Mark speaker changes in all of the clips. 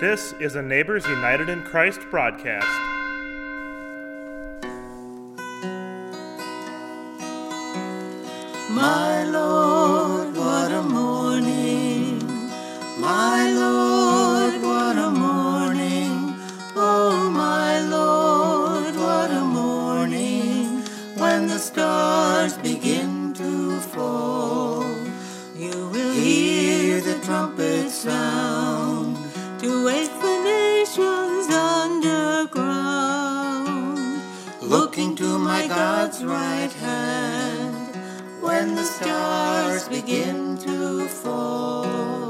Speaker 1: This is a Neighbors United in Christ broadcast.
Speaker 2: My Lord, what a morning! My Lord, what a morning! Oh, my Lord, what a morning! When the stars begin to fall, you will hear the trumpet sound. God's right hand when the stars begin to fall.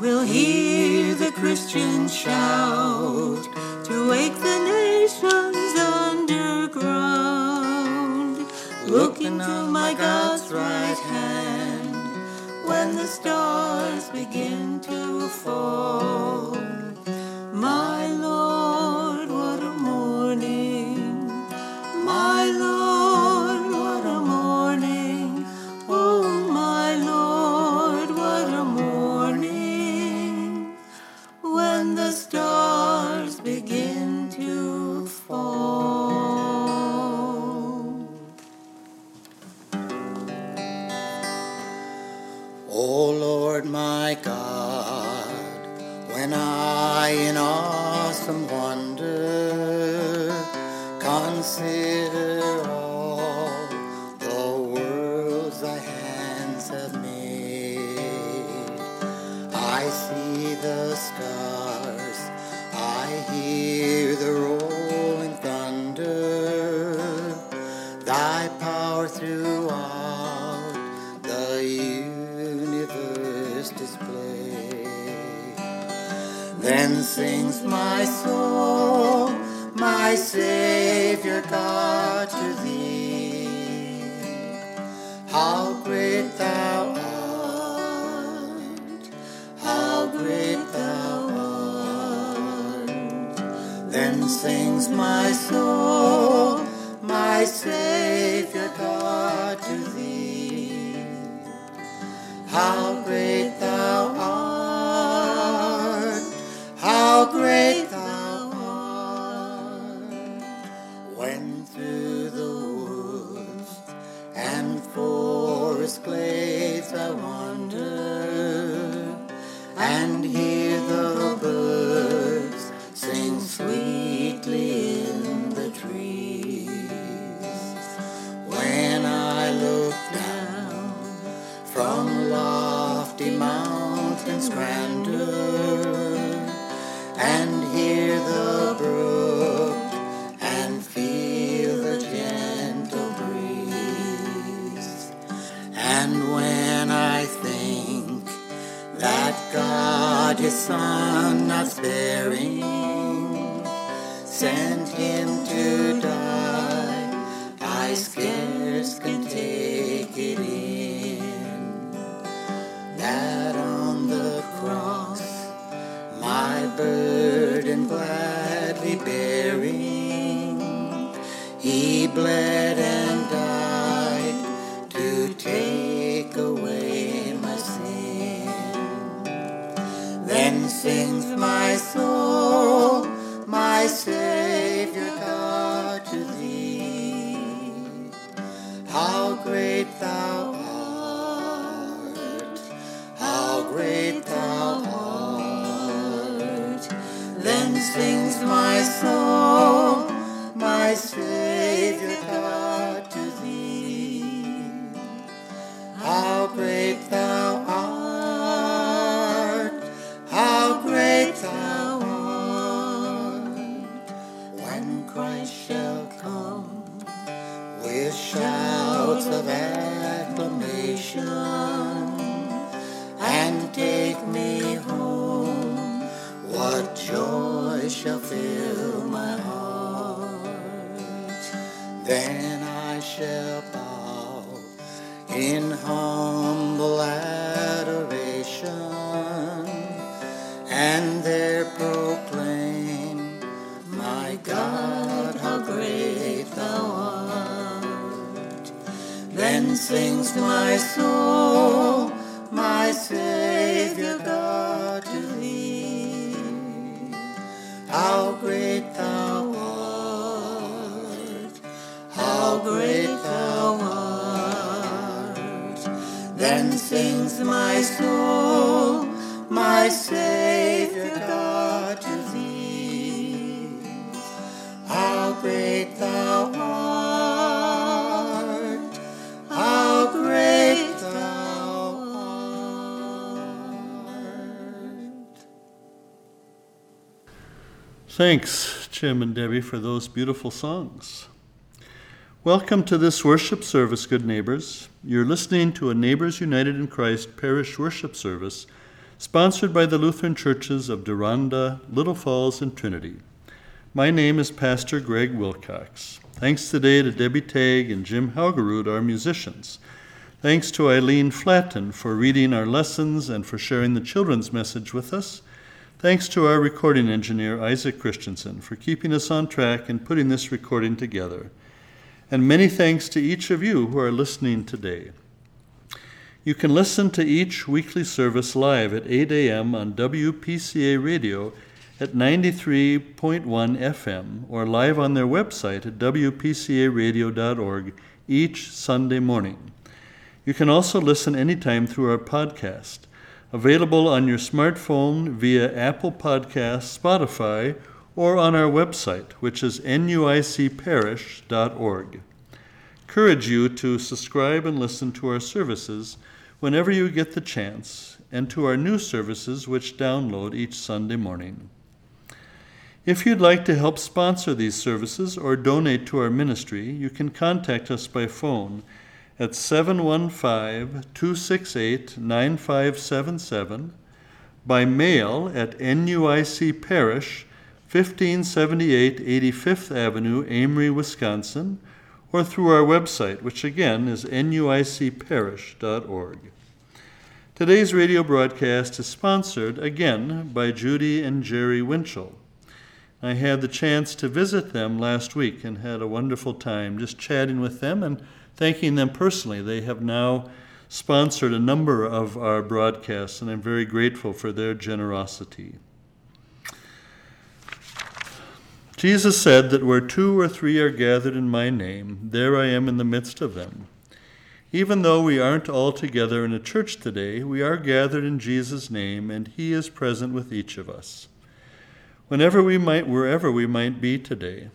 Speaker 2: will hear the Christians shout to wake the nations underground. Look into my God's right hand when the stars begin to fall. My How great.
Speaker 3: Thanks, Jim and Debbie, for those beautiful songs. Welcome to this worship service, good neighbors. You're listening to a Neighbors United in Christ parish worship service sponsored by the Lutheran churches of Deronda, Little Falls, and Trinity. My name is Pastor Greg Wilcox. Thanks today to Debbie Tagg and Jim Haugerud, our musicians. Thanks to Eileen Flatten for reading our lessons and for sharing the children's message with us. Thanks to our recording engineer, Isaac Christensen, for keeping us on track and putting this recording together. And many thanks to each of you who are listening today. You can listen to each weekly service live at 8 a.m. on WPCA Radio at 93.1 FM or live on their website at WPCAradio.org each Sunday morning. You can also listen anytime through our podcast, available on your smartphone via Apple Podcasts, Spotify, or on our website, which is nuicparish.org. Encourage you to subscribe and listen to our services whenever you get the chance, and to our new services which download each Sunday morning. If you'd like to help sponsor these services or donate to our ministry, you can contact us by phone at 715 268 9577, by mail at NUIC Parish, 1578 85th Avenue, Amery, Wisconsin, or through our website, which again is nuicparish.org. Today's radio broadcast is sponsored again by Judy and Jerry Winchell. I had the chance to visit them last week and had a wonderful time just chatting with them and thanking them personally. They have now sponsored a number of our broadcasts, and I'm very grateful for their generosity. Jesus said that where two or three are gathered in my name, there I am in the midst of them. Even though we aren't all together in a church today, we are gathered in Jesus' name, and He is present with each of us. Whenever we might, wherever we might be today,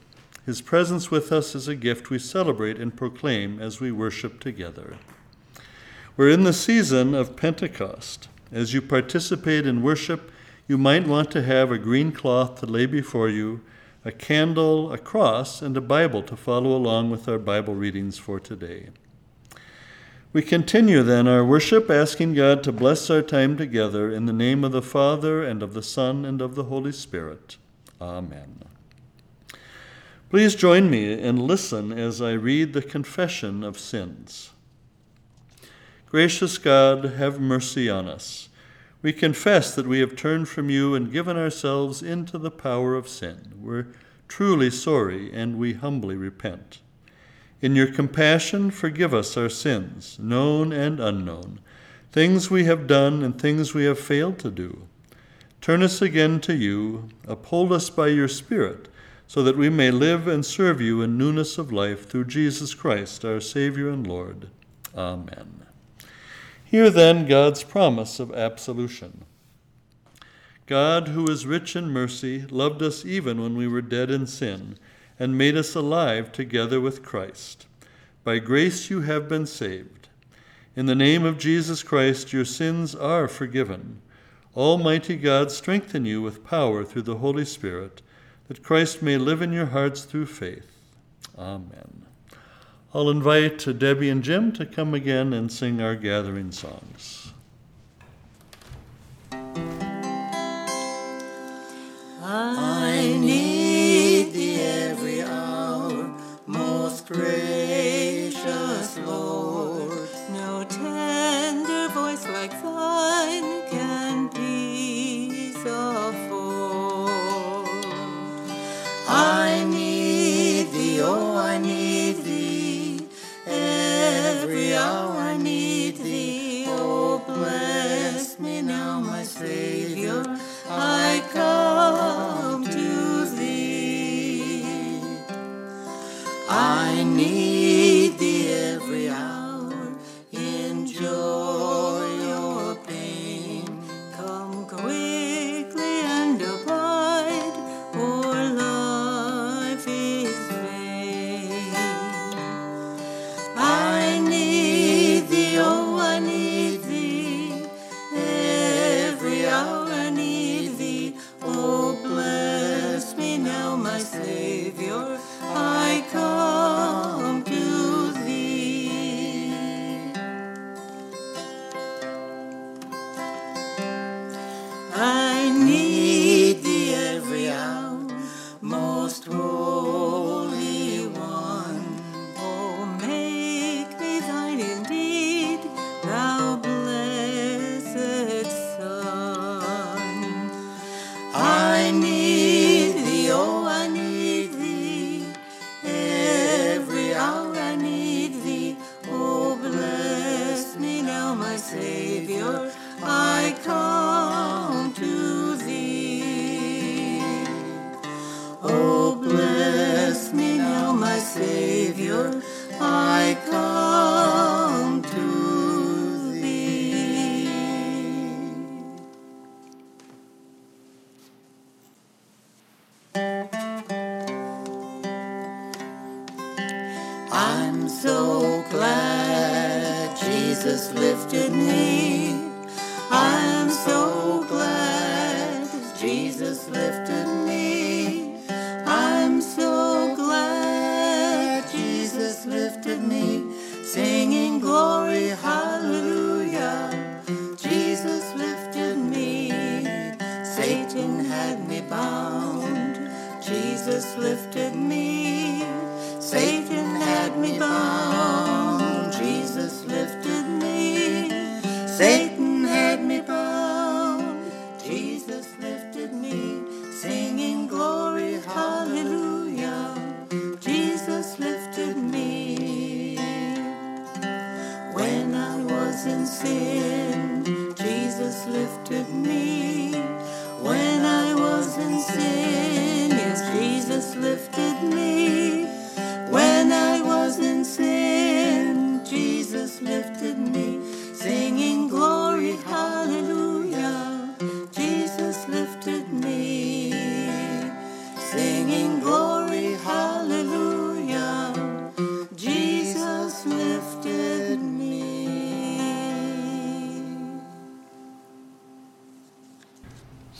Speaker 3: His presence with us is a gift we celebrate and proclaim as we worship together. We're in the season of Pentecost. As you participate in worship, you might want to have a green cloth to lay before you, a candle, a cross, and a Bible to follow along with our Bible readings for today. We continue then our worship, asking God to bless our time together in the name of the Father, and of the Son, and of the Holy Spirit. Amen. Please join me and listen as I read the confession of sins. Gracious God, have mercy on us. We confess that we have turned from you and given ourselves into the power of sin. We're truly sorry and we humbly repent. In your compassion, forgive us our sins, known and unknown, things we have done and things we have failed to do. Turn us again to you, uphold us by your Spirit, so that we may live and serve you in newness of life through Jesus Christ, our Savior and Lord. Amen. Hear then God's promise of absolution. God, who is rich in mercy, loved us even when we were dead in sin, and made us alive together with Christ. By grace you have been saved. In the name of Jesus Christ, your sins are forgiven. Almighty God, strengthen you with power through the Holy Spirit, that Christ may live in your hearts through faith. Amen. I'll invite Debbie and Jim to come again and sing our gathering songs.
Speaker 2: I need thee every hour, most Hour I need thee. Oh, bless me now, my Savior. I come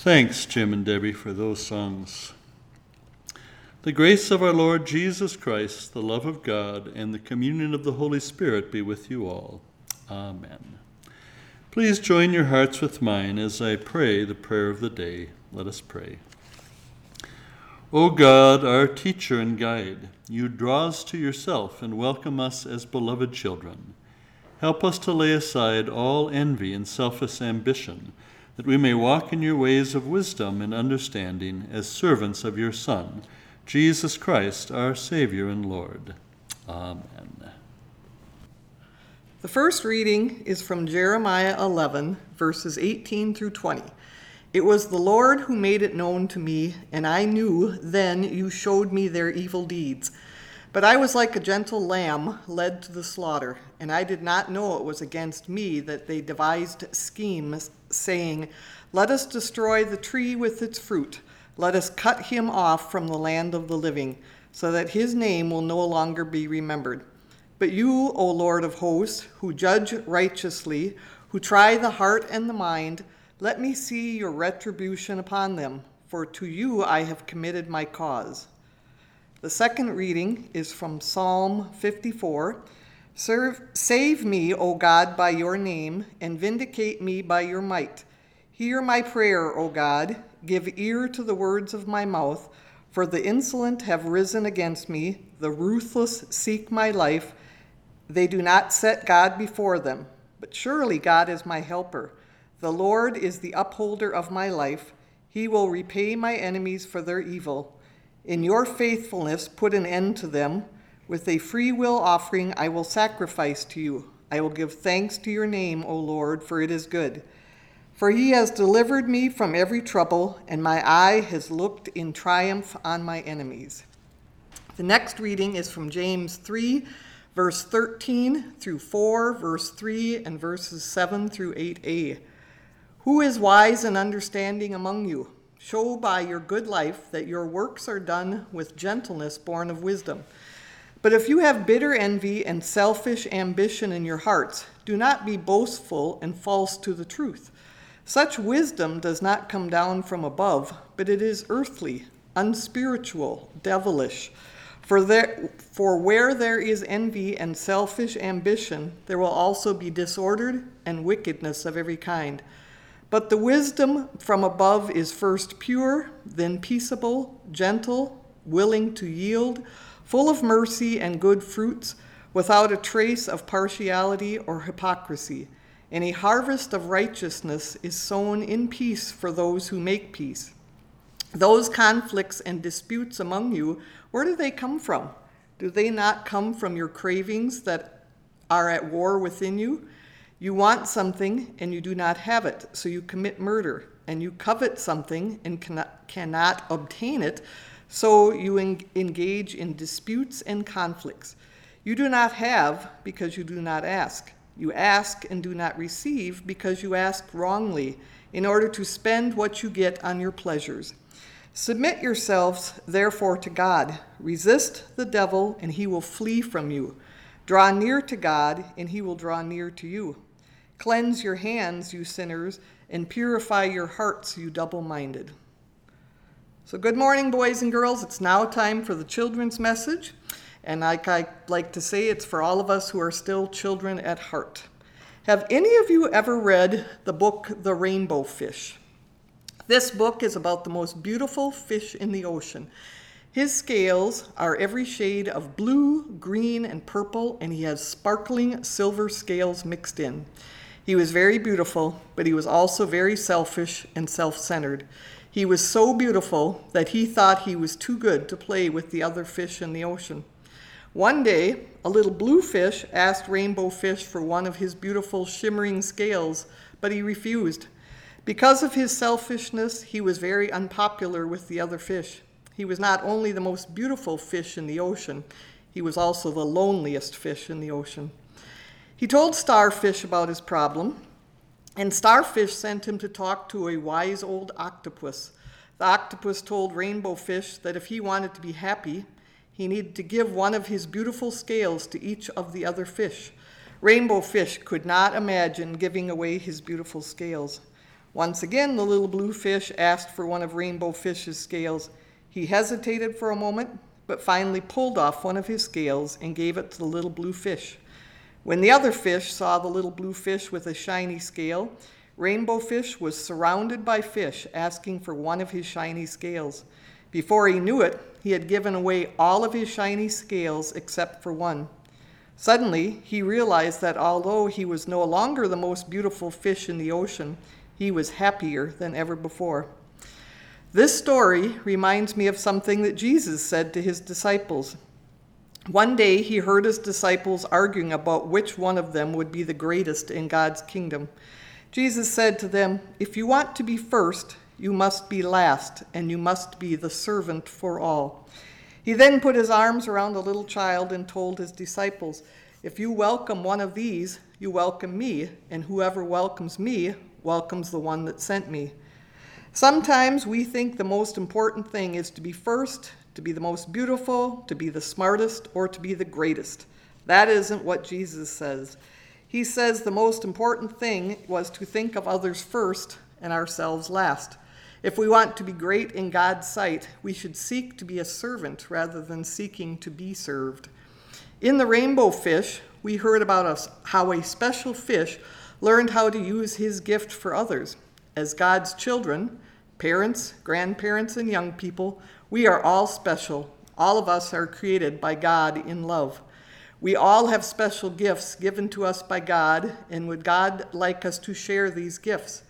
Speaker 3: Thanks, Jim and Debbie, for those songs. The grace of our Lord Jesus Christ, the love of God, and the communion of the Holy Spirit be with you all. Amen. Please join your hearts with mine as I pray the prayer of the day. Let us pray. O God, our teacher and guide, you draw us to yourself and welcome us as beloved children. Help us to lay aside all envy and selfish ambition, that we may walk in your ways of wisdom and understanding as servants of your Son, Jesus Christ, our Savior and Lord. Amen.
Speaker 4: The first reading is from Jeremiah 11, verses 18 through 20. It was the Lord who made it known to me, and I knew then you showed me their evil deeds. But I was like a gentle lamb led to the slaughter, and I did not know it was against me that they devised schemes, saying, Let us destroy the tree with its fruit. Let us cut him off from the land of the living, so that his name will no longer be remembered. But you, O Lord of hosts, who judge righteously, who try the heart and the mind, let me see your retribution upon them, for to you I have committed my cause. The second reading is from Psalm 54. Serve, save me, O God, by your name, and vindicate me by your might. Hear my prayer, O God. give ear to the words of my mouth, for the insolent have risen against me, the ruthless seek my life. They do not set God before them, but surely God is my helper. The Lord is the upholder of my life. He will repay my enemies for their evil. In your faithfulness, put an end to them. With a free will offering, I will sacrifice to you. I will give thanks to your name, O Lord, for it is good. For he has delivered me from every trouble, and my eye has looked in triumph on my enemies. The next reading is from James 3, verse 13 through 4, verse 3, and verses 7 through 8a. Who is wise and understanding among you? Show by your good life that your works are done with gentleness born of wisdom. But if you have bitter envy and selfish ambition in your hearts, do not be boastful and false to the truth. Such wisdom does not come down from above, but it is earthly, unspiritual, devilish. For, there, for where there is envy and selfish ambition, there will also be disordered and wickedness of every kind. But the wisdom from above is first pure, then peaceable, gentle, willing to yield, full of mercy and good fruits, without a trace of partiality or hypocrisy. And a harvest of righteousness is sown in peace for those who make peace. Those conflicts and disputes among you, where do they come from? Do they not come from your cravings that are at war within you? You want something and you do not have it, so you commit murder. And you covet something and cannot, cannot obtain it, so you en- engage in disputes and conflicts. You do not have because you do not ask. You ask and do not receive because you ask wrongly, in order to spend what you get on your pleasures. Submit yourselves, therefore, to God. Resist the devil, and he will flee from you. Draw near to God, and he will draw near to you. Cleanse your hands, you sinners, and purify your hearts, you double minded. So, good morning, boys and girls. It's now time for the children's message. And like I like to say, it's for all of us who are still children at heart. Have any of you ever read the book The Rainbow Fish? This book is about the most beautiful fish in the ocean. His scales are every shade of blue, green, and purple, and he has sparkling silver scales mixed in. He was very beautiful, but he was also very selfish and self centered. He was so beautiful that he thought he was too good to play with the other fish in the ocean. One day, a little blue fish asked Rainbow Fish for one of his beautiful shimmering scales, but he refused. Because of his selfishness, he was very unpopular with the other fish. He was not only the most beautiful fish in the ocean, he was also the loneliest fish in the ocean. He told Starfish about his problem, and Starfish sent him to talk to a wise old octopus. The octopus told Rainbow Fish that if he wanted to be happy, he needed to give one of his beautiful scales to each of the other fish. Rainbow Fish could not imagine giving away his beautiful scales. Once again, the little blue fish asked for one of Rainbow Fish's scales. He hesitated for a moment, but finally pulled off one of his scales and gave it to the little blue fish. When the other fish saw the little blue fish with a shiny scale, Rainbow Fish was surrounded by fish asking for one of his shiny scales. Before he knew it, he had given away all of his shiny scales except for one. Suddenly, he realized that although he was no longer the most beautiful fish in the ocean, he was happier than ever before. This story reminds me of something that Jesus said to his disciples. One day he heard his disciples arguing about which one of them would be the greatest in God's kingdom. Jesus said to them, If you want to be first, you must be last, and you must be the servant for all. He then put his arms around the little child and told his disciples, If you welcome one of these, you welcome me, and whoever welcomes me welcomes the one that sent me. Sometimes we think the most important thing is to be first, to be the most beautiful, to be the smartest, or to be the greatest. That isn't what Jesus says. He says the most important thing was to think of others first and ourselves last. If we want to be great in God's sight, we should seek to be a servant rather than seeking to be served. In the rainbow fish, we heard about us, how a special fish learned how to use his gift for others. As God's children, Parents, grandparents, and young people, we are all special. All of us are created by God in love. We all have special gifts given to us by God, and would God like us to share these gifts?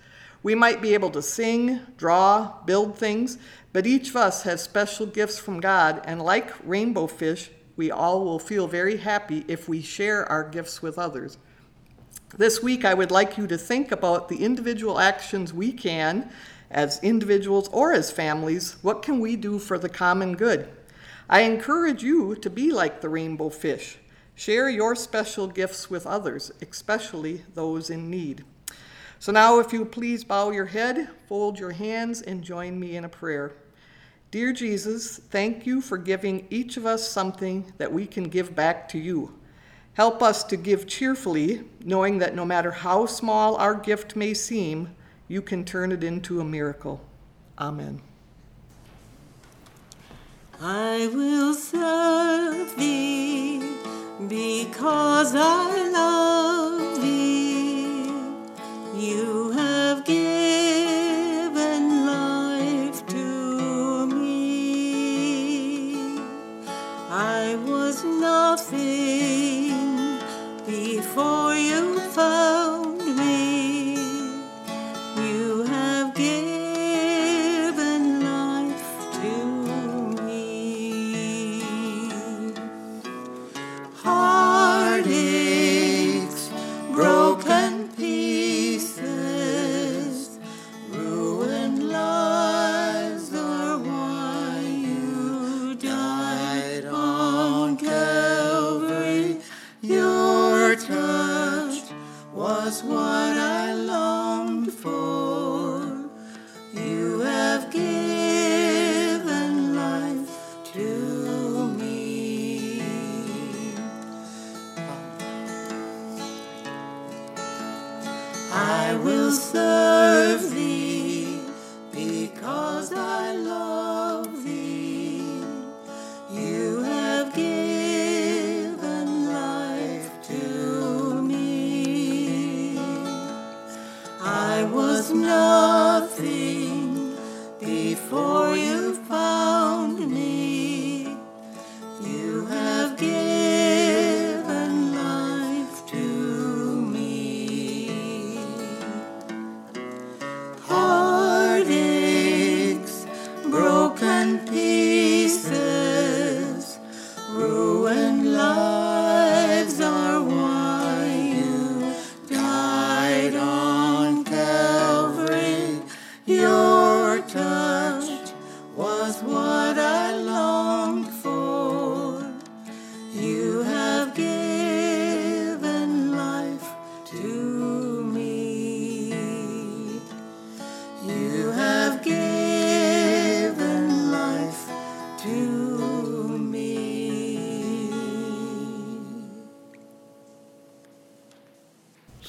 Speaker 4: We might be able to sing, draw, build things, but each of us has special gifts from God, and like rainbow fish, we all will feel very happy if we share our gifts with others. This week, I would like you to think about the individual actions we can, as individuals or as families, what can we do for the common good? I encourage you to be like the rainbow fish. Share your special gifts with others, especially those in need. So now, if you please bow your head, fold your hands, and join me in a prayer. Dear Jesus, thank you for giving each of us something that we can give back to you. Help us to give cheerfully, knowing that no matter how small our gift may seem, you can turn it into a miracle. Amen.
Speaker 2: I will serve thee because I love thee. You have given life to me. I was nothing before you found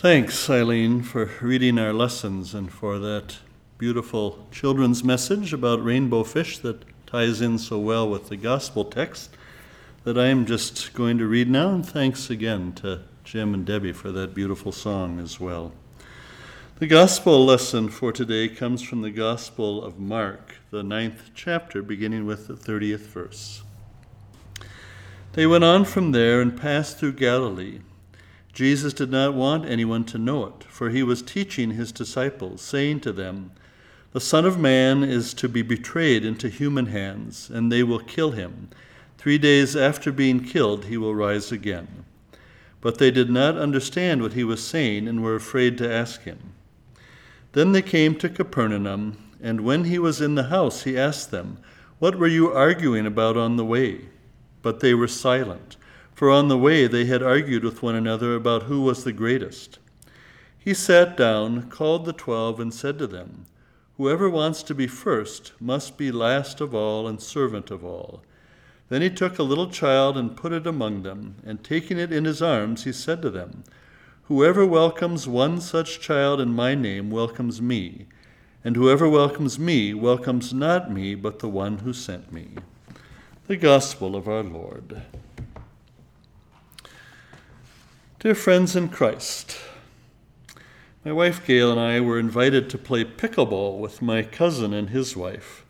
Speaker 3: Thanks, Eileen, for reading our lessons and for that beautiful children's message about rainbow fish that ties in so well with the gospel text that I am just going to read now. And thanks again to Jim and Debbie for that beautiful song as well. The gospel lesson for today comes from the Gospel of Mark, the ninth chapter, beginning with the 30th verse. They went on from there and passed through Galilee. Jesus did not want anyone to know it, for he was teaching his disciples, saying to them, The Son of Man is to be betrayed into human hands, and they will kill him. Three days after being killed, he will rise again. But they did not understand what he was saying and were afraid to ask him. Then they came to Capernaum, and when he was in the house, he asked them, What were you arguing about on the way? But they were silent, for on the way they had argued with one another about who was the greatest. He sat down, called the twelve, and said to them, Whoever wants to be first must be last of all and servant of all. Then he took a little child and put it among them, and taking it in his arms, he said to them, Whoever welcomes one such child in my name welcomes me, and whoever welcomes me welcomes not me, but the one who sent me. The Gospel of our Lord. Dear friends in Christ, My wife Gail and I were invited to play pickleball with my cousin and his wife.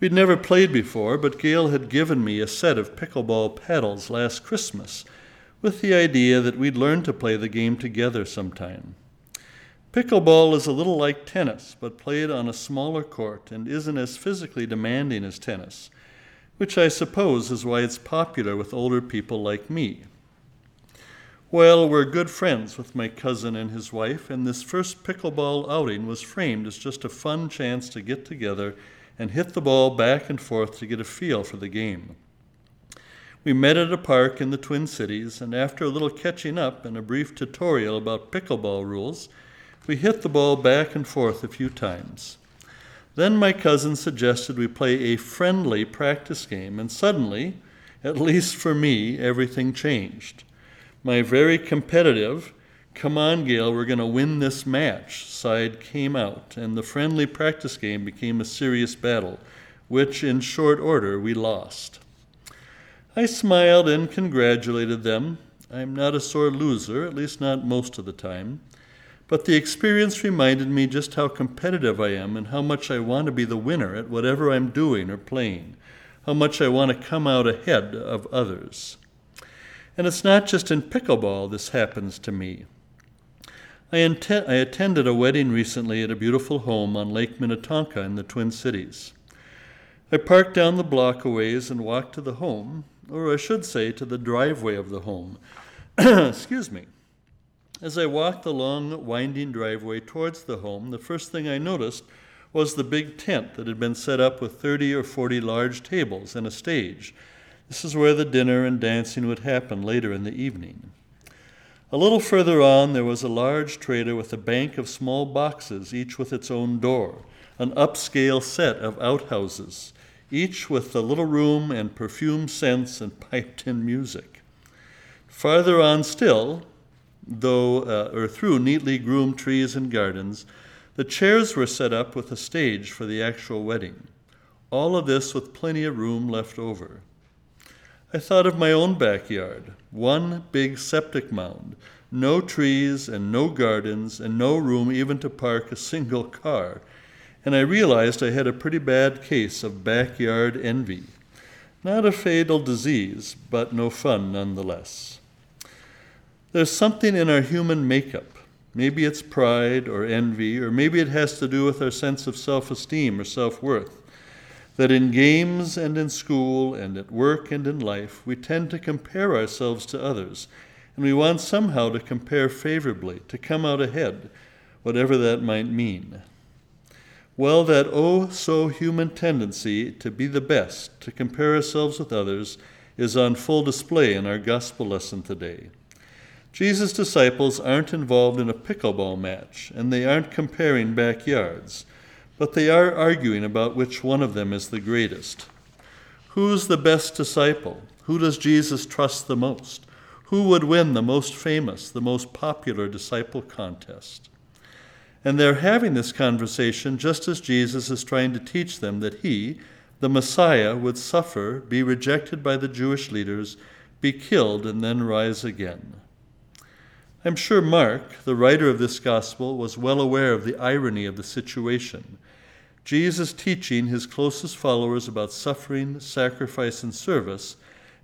Speaker 3: We'd never played before, but Gail had given me a set of pickleball paddles last Christmas with the idea that we'd learn to play the game together sometime. Pickleball is a little like tennis, but played on a smaller court and isn't as physically demanding as tennis, which I suppose is why it's popular with older people like me. Well, we're good friends with my cousin and his wife, and this first pickleball outing was framed as just a fun chance to get together and hit the ball back and forth to get a feel for the game. We met at a park in the Twin Cities, and after a little catching up and a brief tutorial about pickleball rules, we hit the ball back and forth a few times. Then my cousin suggested we play a friendly practice game, and suddenly, at least for me, everything changed my very competitive, come on, Gail, we're going to win this match side came out, and the friendly practice game became a serious battle, which in short order we lost. I smiled and congratulated them. I'm not a sore loser, at least not most of the time. But the experience reminded me just how competitive I am and how much I want to be the winner at whatever I'm doing or playing, how much I want to come out ahead of others. And it's not just in pickleball this happens to me. I, I attended a wedding recently at a beautiful home on Lake Minnetonka in the Twin Cities. I parked down the block a ways and walked to the home, or I should say to the driveway of the home. Excuse me. As I walked the long, winding driveway towards the home, the first thing I noticed was the big tent that had been set up with 30 or 40 large tables and a stage this is where the dinner and dancing would happen later in the evening. A little further on, there was a large trailer with a bank of small boxes, each with its own door, an upscale set of outhouses, each with a little room and perfume scents and piped in music. Farther on still, though uh, or through neatly groomed trees and gardens, the chairs were set up with a stage for the actual wedding. All of this with plenty of room left over. I thought of my own backyard one big septic mound, no trees and no gardens, and no room even to park a single car. And I realized I had a pretty bad case of backyard envy. Not a fatal disease, but no fun nonetheless. There's something in our human makeup. Maybe it's pride or envy, or maybe it has to do with our sense of self esteem or self worth that in games and in school and at work and in life, we tend to compare ourselves to others, and we want somehow to compare favorably, to come out ahead, whatever that might mean. Well, that oh so human tendency to be the best, to compare ourselves with others, is on full display in our gospel lesson today. Jesus' disciples aren't involved in a pickleball match, and they aren't comparing backyards but they are arguing about which one of them is the greatest. Who's the best disciple? Who does Jesus trust the most? Who would win the most famous, the most popular disciple contest? And they're having this conversation just as Jesus is trying to teach them that he, the Messiah, would suffer, be rejected by the Jewish leaders, be killed, and then rise again. I'm sure Mark, the writer of this gospel, was well aware of the irony of the situation Jesus teaching his closest followers about suffering, sacrifice, and service,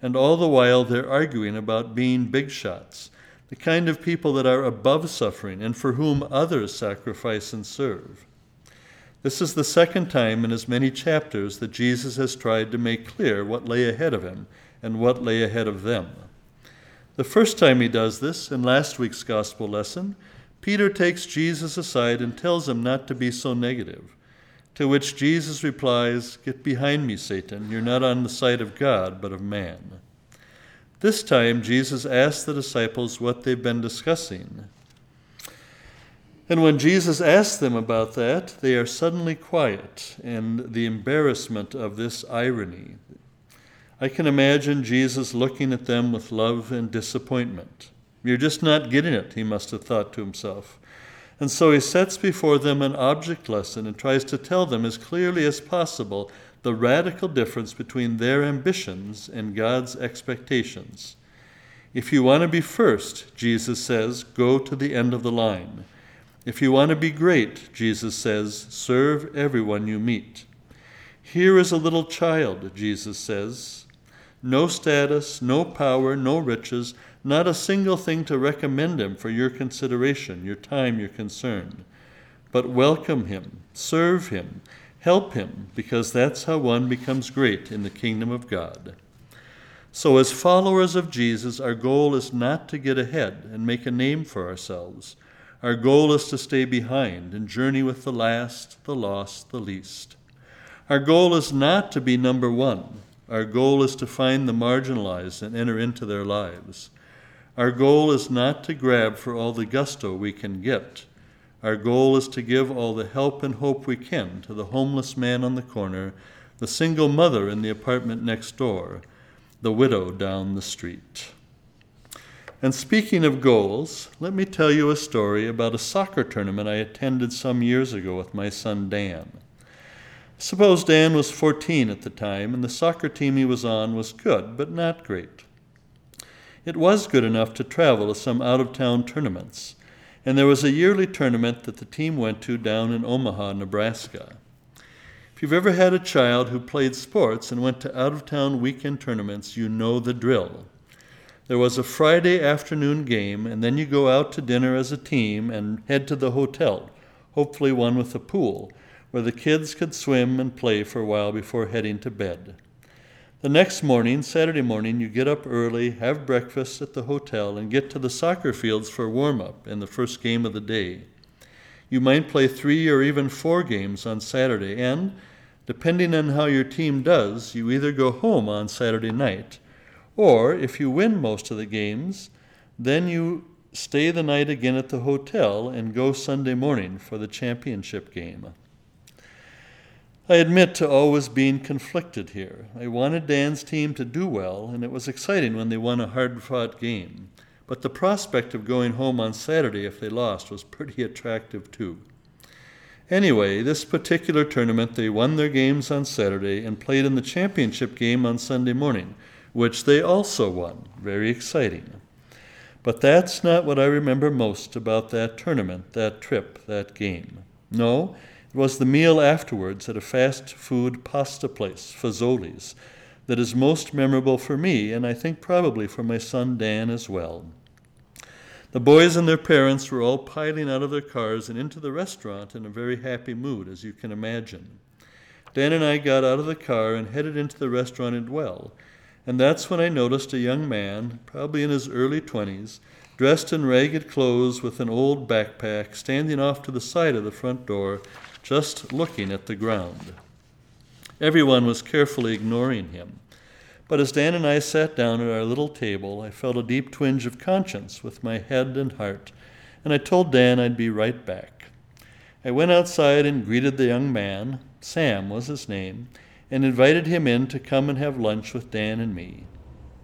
Speaker 3: and all the while they're arguing about being big shots, the kind of people that are above suffering and for whom others sacrifice and serve. This is the second time in as many chapters that Jesus has tried to make clear what lay ahead of him and what lay ahead of them. The first time he does this, in last week's gospel lesson, Peter takes Jesus aside and tells him not to be so negative. To which Jesus replies, Get behind me, Satan. You're not on the side of God, but of man. This time, Jesus asks the disciples what they've been discussing. And when Jesus asks them about that, they are suddenly quiet, and the embarrassment of this irony. I can imagine Jesus looking at them with love and disappointment. You're just not getting it, he must have thought to himself. And so he sets before them an object lesson and tries to tell them as clearly as possible the radical difference between their ambitions and God's expectations. If you want to be first, Jesus says, go to the end of the line. If you want to be great, Jesus says, serve everyone you meet. Here is a little child, Jesus says. No status, no power, no riches, not a single thing to recommend him for your consideration, your time, your concern. But welcome him, serve him, help him, because that's how one becomes great in the kingdom of God. So, as followers of Jesus, our goal is not to get ahead and make a name for ourselves. Our goal is to stay behind and journey with the last, the lost, the least. Our goal is not to be number one. Our goal is to find the marginalized and enter into their lives. Our goal is not to grab for all the gusto we can get. Our goal is to give all the help and hope we can to the homeless man on the corner, the single mother in the apartment next door, the widow down the street. And speaking of goals, let me tell you a story about a soccer tournament I attended some years ago with my son Dan. Suppose Dan was 14 at the time, and the soccer team he was on was good, but not great. It was good enough to travel to some out of town tournaments, and there was a yearly tournament that the team went to down in Omaha, Nebraska. If you've ever had a child who played sports and went to out of town weekend tournaments, you know the drill. There was a Friday afternoon game, and then you go out to dinner as a team and head to the hotel, hopefully one with a pool where the kids could swim and play for a while before heading to bed. The next morning, Saturday morning, you get up early, have breakfast at the hotel, and get to the soccer fields for warm up in the first game of the day. You might play three or even four games on Saturday, and, depending on how your team does, you either go home on Saturday night, or if you win most of the games, then you stay the night again at the hotel and go Sunday morning for the championship game. I admit to always being conflicted here. I wanted Dan's team to do well, and it was exciting when they won a hard fought game. But the prospect of going home on Saturday if they lost was pretty attractive too. Anyway, this particular tournament, they won their games on Saturday and played in the championship game on Sunday morning, which they also won. Very exciting. But that's not what I remember most about that tournament, that trip, that game. No, was the meal afterwards at a fast food pasta place, Fazoli's, that is most memorable for me, and I think probably for my son Dan as well. The boys and their parents were all piling out of their cars and into the restaurant in a very happy mood, as you can imagine. Dan and I got out of the car and headed into the restaurant as well, and that's when I noticed a young man, probably in his early twenties, dressed in ragged clothes with an old backpack, standing off to the side of the front door just looking at the ground. Everyone was carefully ignoring him. But as Dan and I sat down at our little table, I felt a deep twinge of conscience with my head and heart, and I told Dan I'd be right back. I went outside and greeted the young man, Sam was his name, and invited him in to come and have lunch with Dan and me.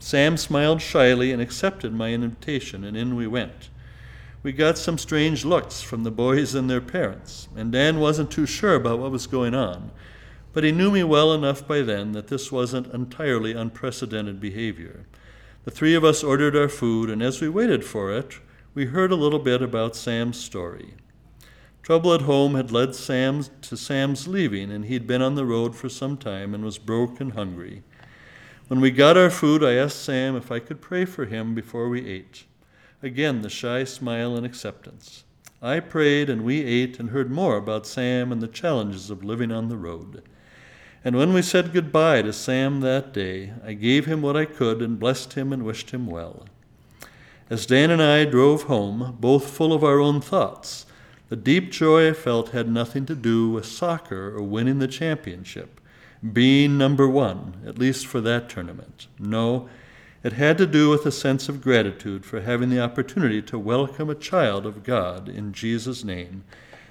Speaker 3: Sam smiled shyly and accepted my invitation, and in we went we got some strange looks from the boys and their parents, and Dan wasn't too sure about what was going on. But he knew me well enough by then that this wasn't entirely unprecedented behavior. The three of us ordered our food, and as we waited for it, we heard a little bit about Sam's story. Trouble at home had led Sam to Sam's leaving, and he'd been on the road for some time and was broke and hungry. When we got our food, I asked Sam if I could pray for him before we ate. Again, the shy smile and acceptance. I prayed and we ate and heard more about Sam and the challenges of living on the road. And when we said goodbye to Sam that day, I gave him what I could and blessed him and wished him well. As Dan and I drove home, both full of our own thoughts, the deep joy I felt had nothing to do with soccer or winning the championship, being number one, at least for that tournament. No, it had to do with a sense of gratitude for having the opportunity to welcome a child of God in Jesus' name,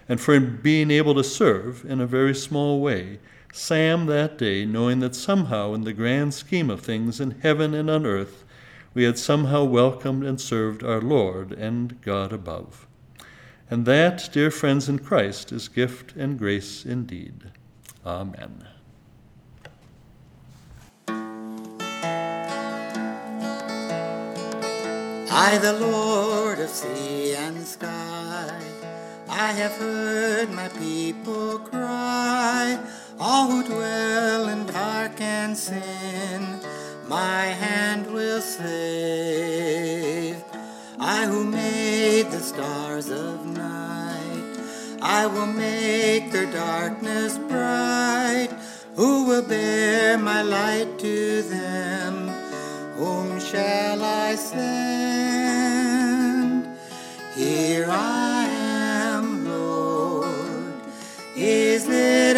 Speaker 3: and for being able to serve, in a very small way, Sam that day, knowing that somehow, in the grand scheme of things in heaven and on earth, we had somehow welcomed and served our Lord and God above. And that, dear friends in Christ, is gift and grace indeed. Amen.
Speaker 2: I, the Lord of sea and sky, I have heard my people cry, all who dwell in dark and sin, my hand will save. I who made the stars of night, I will make their darkness bright. Who will bear my light to them? Whom shall I send? Here I am, Lord. Is it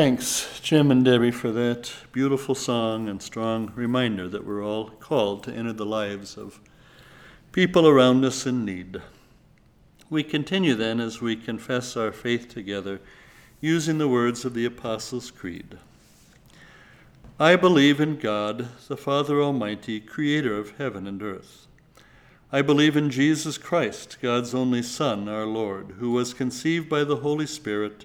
Speaker 3: Thanks, Jim and Debbie, for that beautiful song and strong reminder that we're all called to enter the lives of people around us in need. We continue then as we confess our faith together using the words of the Apostles' Creed. I believe in God, the Father Almighty, creator of heaven and earth. I believe in Jesus Christ, God's only Son, our Lord, who was conceived by the Holy Spirit,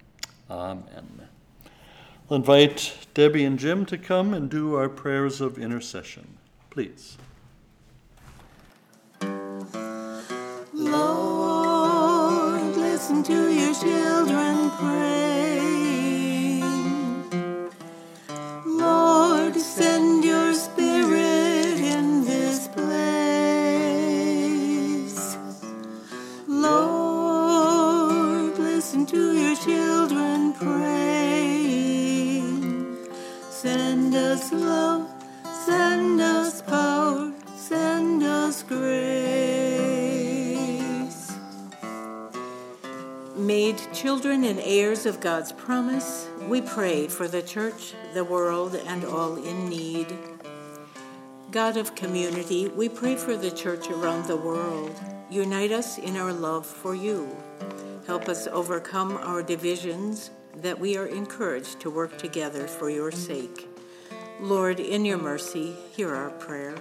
Speaker 3: Amen. I'll invite Debbie and Jim to come and do our prayers of intercession. Please.
Speaker 5: Lord, listen to your children pray. Lord, send your us love, send us power, send us grace. Made children and heirs of God's promise, we pray for the church, the world, and all in need. God of community, we pray for the church around the world. Unite us in our love for you. Help us overcome our divisions, that we are encouraged to work together for your sake. Lord, in your mercy, hear our prayer.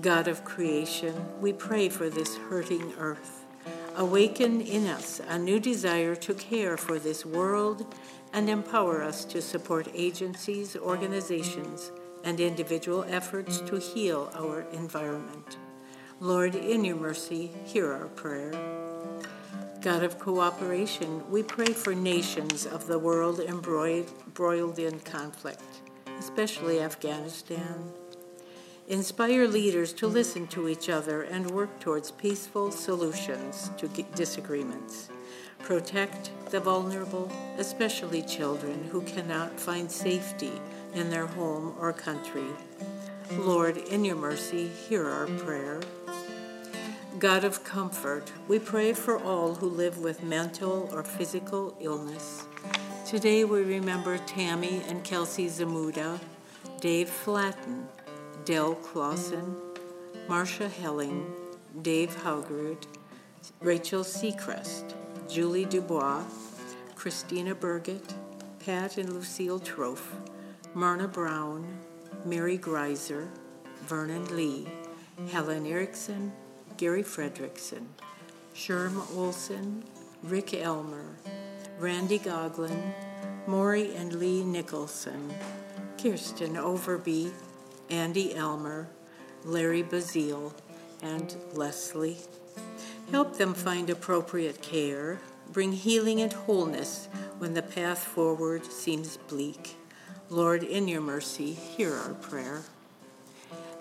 Speaker 5: God of creation, we pray for this hurting earth. Awaken in us a new desire to care for this world and empower us to support agencies, organizations, and individual efforts to heal our environment. Lord, in your mercy, hear our prayer. God of cooperation, we pray for nations of the world embroiled in conflict, especially Afghanistan. Inspire leaders to listen to each other and work towards peaceful solutions to disagreements. Protect the vulnerable, especially children who cannot find safety in their home or country. Lord, in your mercy, hear our prayer. God of comfort, we pray for all who live with mental or physical illness. Today we remember Tammy and Kelsey Zamuda, Dave Flatten, Dell Clausen, Marcia Helling, Dave Haugerud, Rachel Seacrest, Julie Dubois, Christina Burgett, Pat and Lucille Trofe, Myrna Brown, Mary Greiser, Vernon Lee, Helen Erickson, Gary Fredrickson, Sherm Olson, Rick Elmer, Randy Goglin, Maury and Lee Nicholson, Kirsten Overby, Andy Elmer, Larry Bazile, and Leslie. Help them find appropriate care, bring healing and wholeness when the path forward seems bleak. Lord, in your mercy, hear our prayer.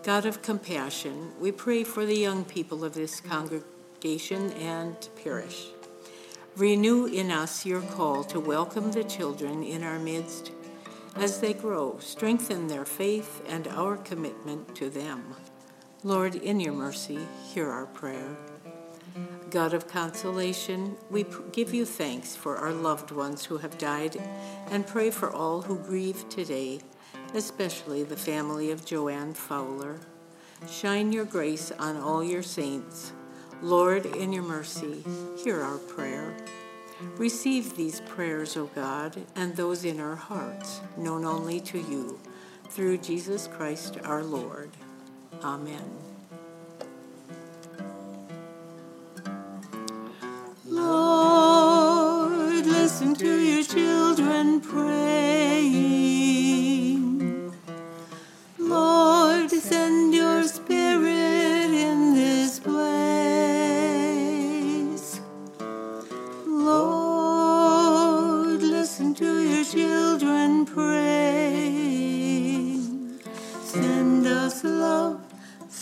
Speaker 5: God of compassion, we pray for the young people of this congregation and parish. Renew in us your call to welcome the children in our midst as they grow, strengthen their faith and our commitment to them. Lord, in your mercy, hear our prayer. God of consolation, we give you thanks for our loved ones who have died and pray for all who grieve today, especially the family of Joanne Fowler. Shine your grace on all your saints. Lord, in your mercy, hear our prayer. Receive these prayers, O God, and those in our hearts, known only to you, through Jesus Christ our Lord. Amen. Lord, listen to your children praying.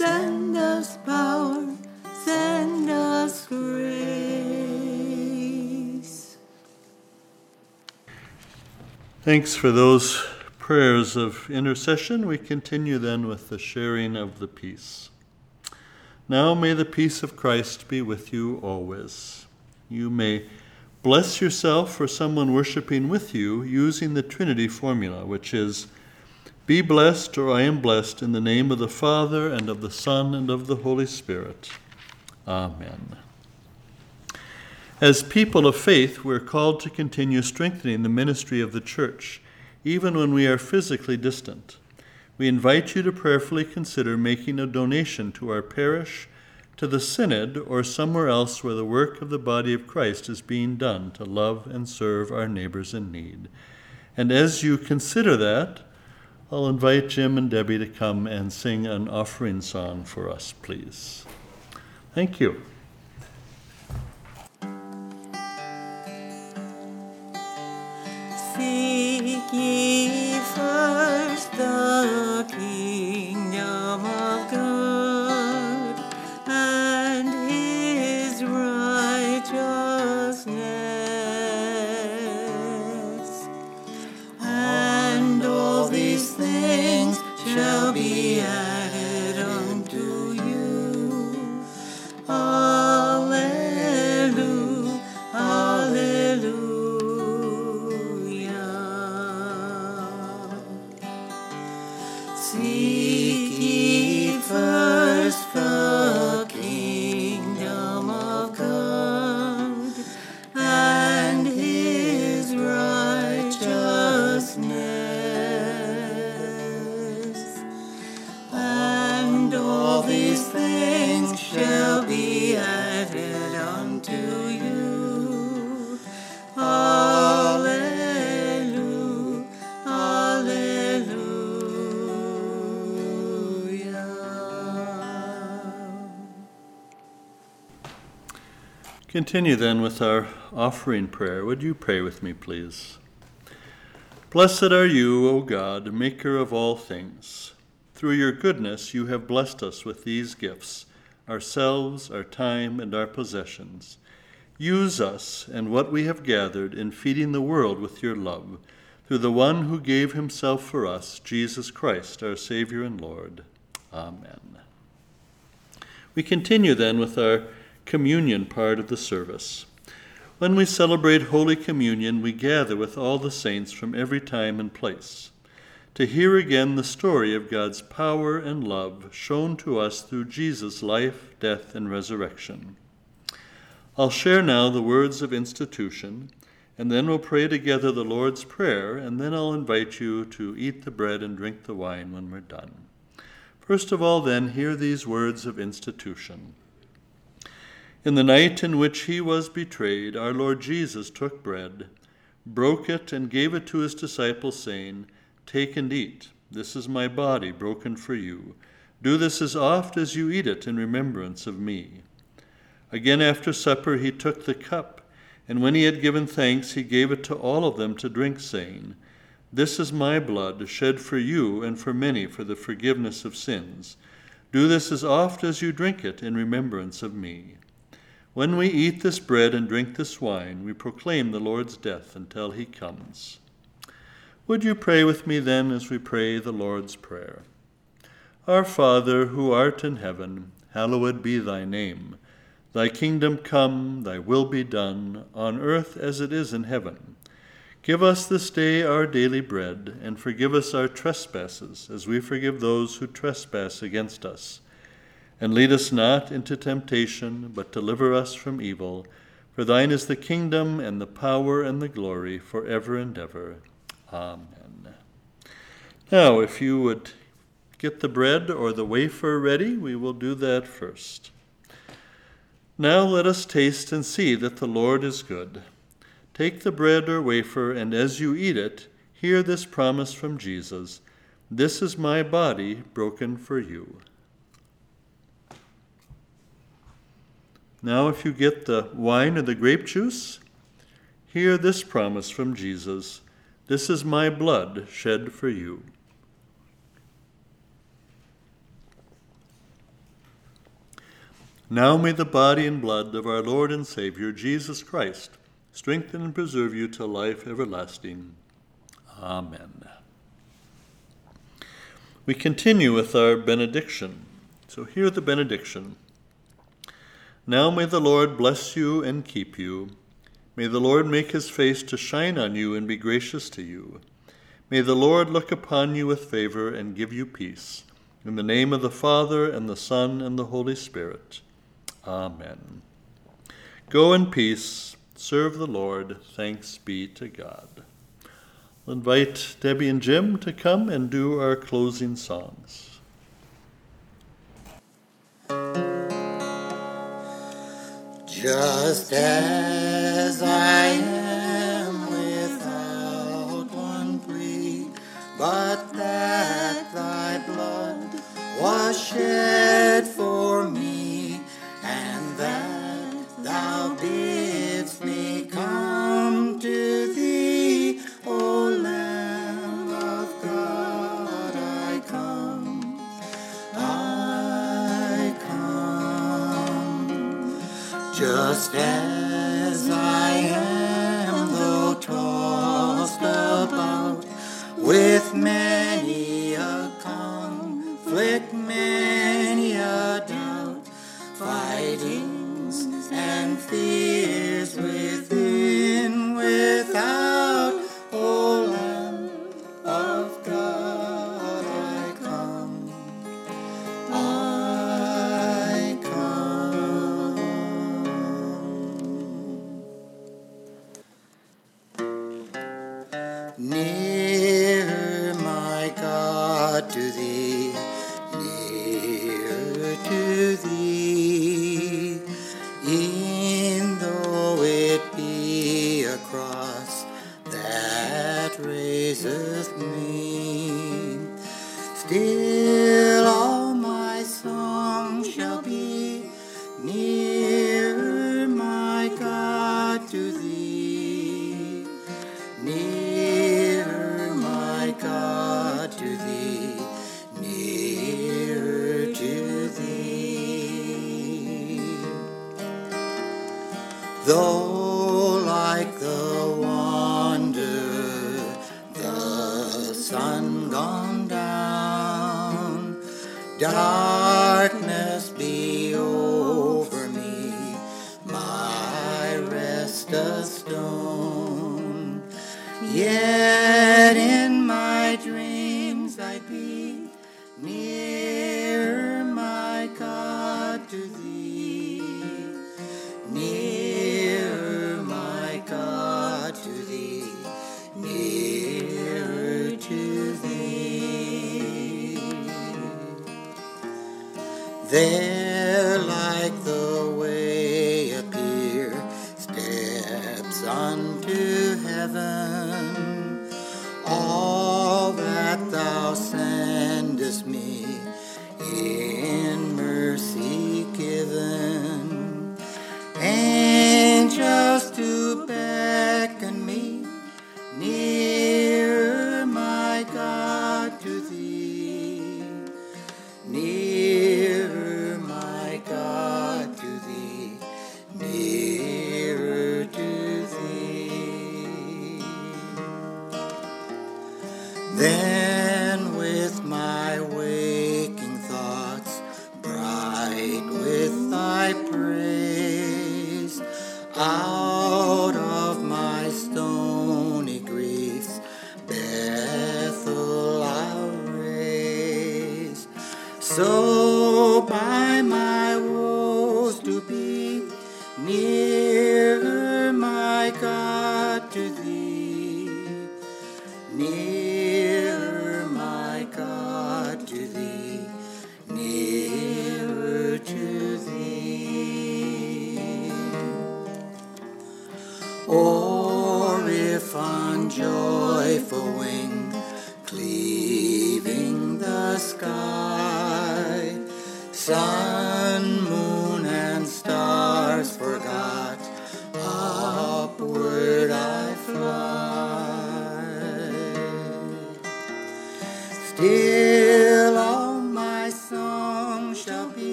Speaker 5: Send us power, send us grace.
Speaker 3: Thanks for those prayers of intercession. We continue then with the sharing of the peace. Now may the peace of Christ be with you always. You may bless yourself for someone worshiping with you using the Trinity formula, which is Be blessed, or I am blessed, in the name of the Father, and of the Son, and of the Holy Spirit. Amen. As people of faith, we're called to continue strengthening the ministry of the church, even when we are physically distant. We invite you to prayerfully consider making a donation to our parish, to the synod, or somewhere else where the work of the body of Christ is being done to love and serve our neighbors in need. And as you consider that, I'll invite Jim and Debbie to come and sing an offering song for us, please. Thank you.
Speaker 5: Seek ye first the kingdom of God
Speaker 3: Continue then with our offering prayer. Would you pray with me, please? Blessed are you, O God, maker of all things. through your goodness, you have blessed us with these gifts ourselves, our time, and our possessions. Use us and what we have gathered in feeding the world with your love, through the one who gave himself for us, Jesus Christ, our Savior and Lord. Amen. We continue then with our communion part of the service. When we celebrate Holy Communion, we gather with all the saints from every time and place to hear again the story of God's power and love shown to us through Jesus' life, death, and resurrection. I'll share now the words of institution, and then we'll pray together the Lord's Prayer, and then I'll invite you to eat the bread and drink the wine when we're done. First of all, then, hear these words of institution. In the night in which he was betrayed, our Lord Jesus took bread, broke it, and gave it to his disciples, saying, Take and eat. This is my body broken for you. Do this as oft as you eat it in remembrance of me. Again after supper he took the cup, and when he had given thanks, he gave it to all of them to drink, saying, This is my blood, shed for you and for many for the forgiveness of sins. Do this as oft as you drink it in remembrance of me. When we eat this bread and drink this wine, we proclaim the Lord's death until he comes. Would you pray with me then as we pray the Lord's Prayer? Our Father, who art in heaven, hallowed be thy name. Thy kingdom come, thy will be done, on earth as it is in heaven. Give us this day our daily bread, and forgive us our trespasses, as we forgive those who trespass against us. And lead us not into temptation, but deliver us from evil. For thine is the kingdom, and the power, and the glory, for ever and ever. Amen. Now, if you would get the bread or the wafer ready, we will do that first. Now let us taste and see that the Lord is good. Take the bread or wafer, and as you eat it, hear this promise from Jesus This is my body broken for you. Now, if you get the wine or the grape juice, hear this promise from Jesus this is my blood shed for you. Now may the body and blood of our Lord and Savior Jesus Christ strengthen and preserve you to life everlasting. Amen. We continue with our benediction. So hear the benediction. Now may the Lord bless you and keep you. May the Lord make his face to shine on you and be gracious to you. May the Lord look upon you with favor and give you peace. In the name of the Father, and the Son, and the Holy Spirit. Amen. Go in peace. Serve the Lord. Thanks be to God. I'll invite Debbie and Jim to come and do our closing songs.
Speaker 2: Just as I am without one plea, but that thy blood was shed Just as I am, though tossed about with many a conflict, many a doubt, fightings and fears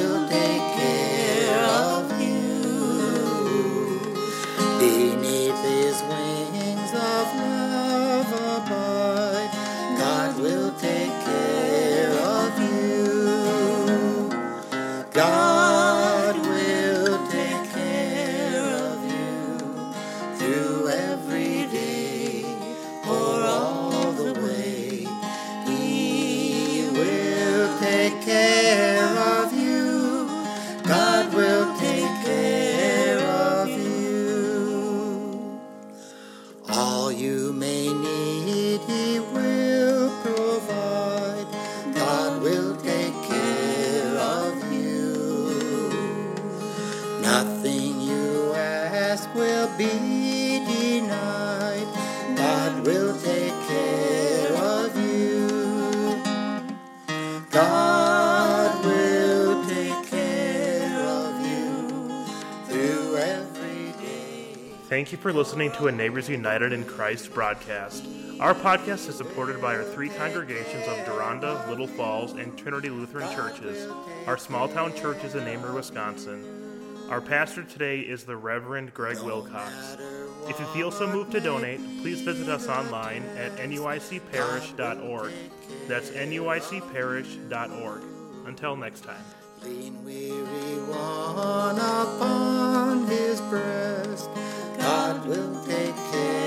Speaker 2: will
Speaker 1: for listening to a Neighbors United in Christ broadcast. Our podcast is supported by our three congregations of Deronda, Little Falls, and Trinity Lutheran Churches, our small town churches in Amery, Wisconsin. Our pastor today is the Reverend Greg Wilcox. If you feel so moved to donate, please visit us online at nuicparish.org. That's nuicparish.org. Until next time.
Speaker 2: Lean weary one upon his breast. God will take care.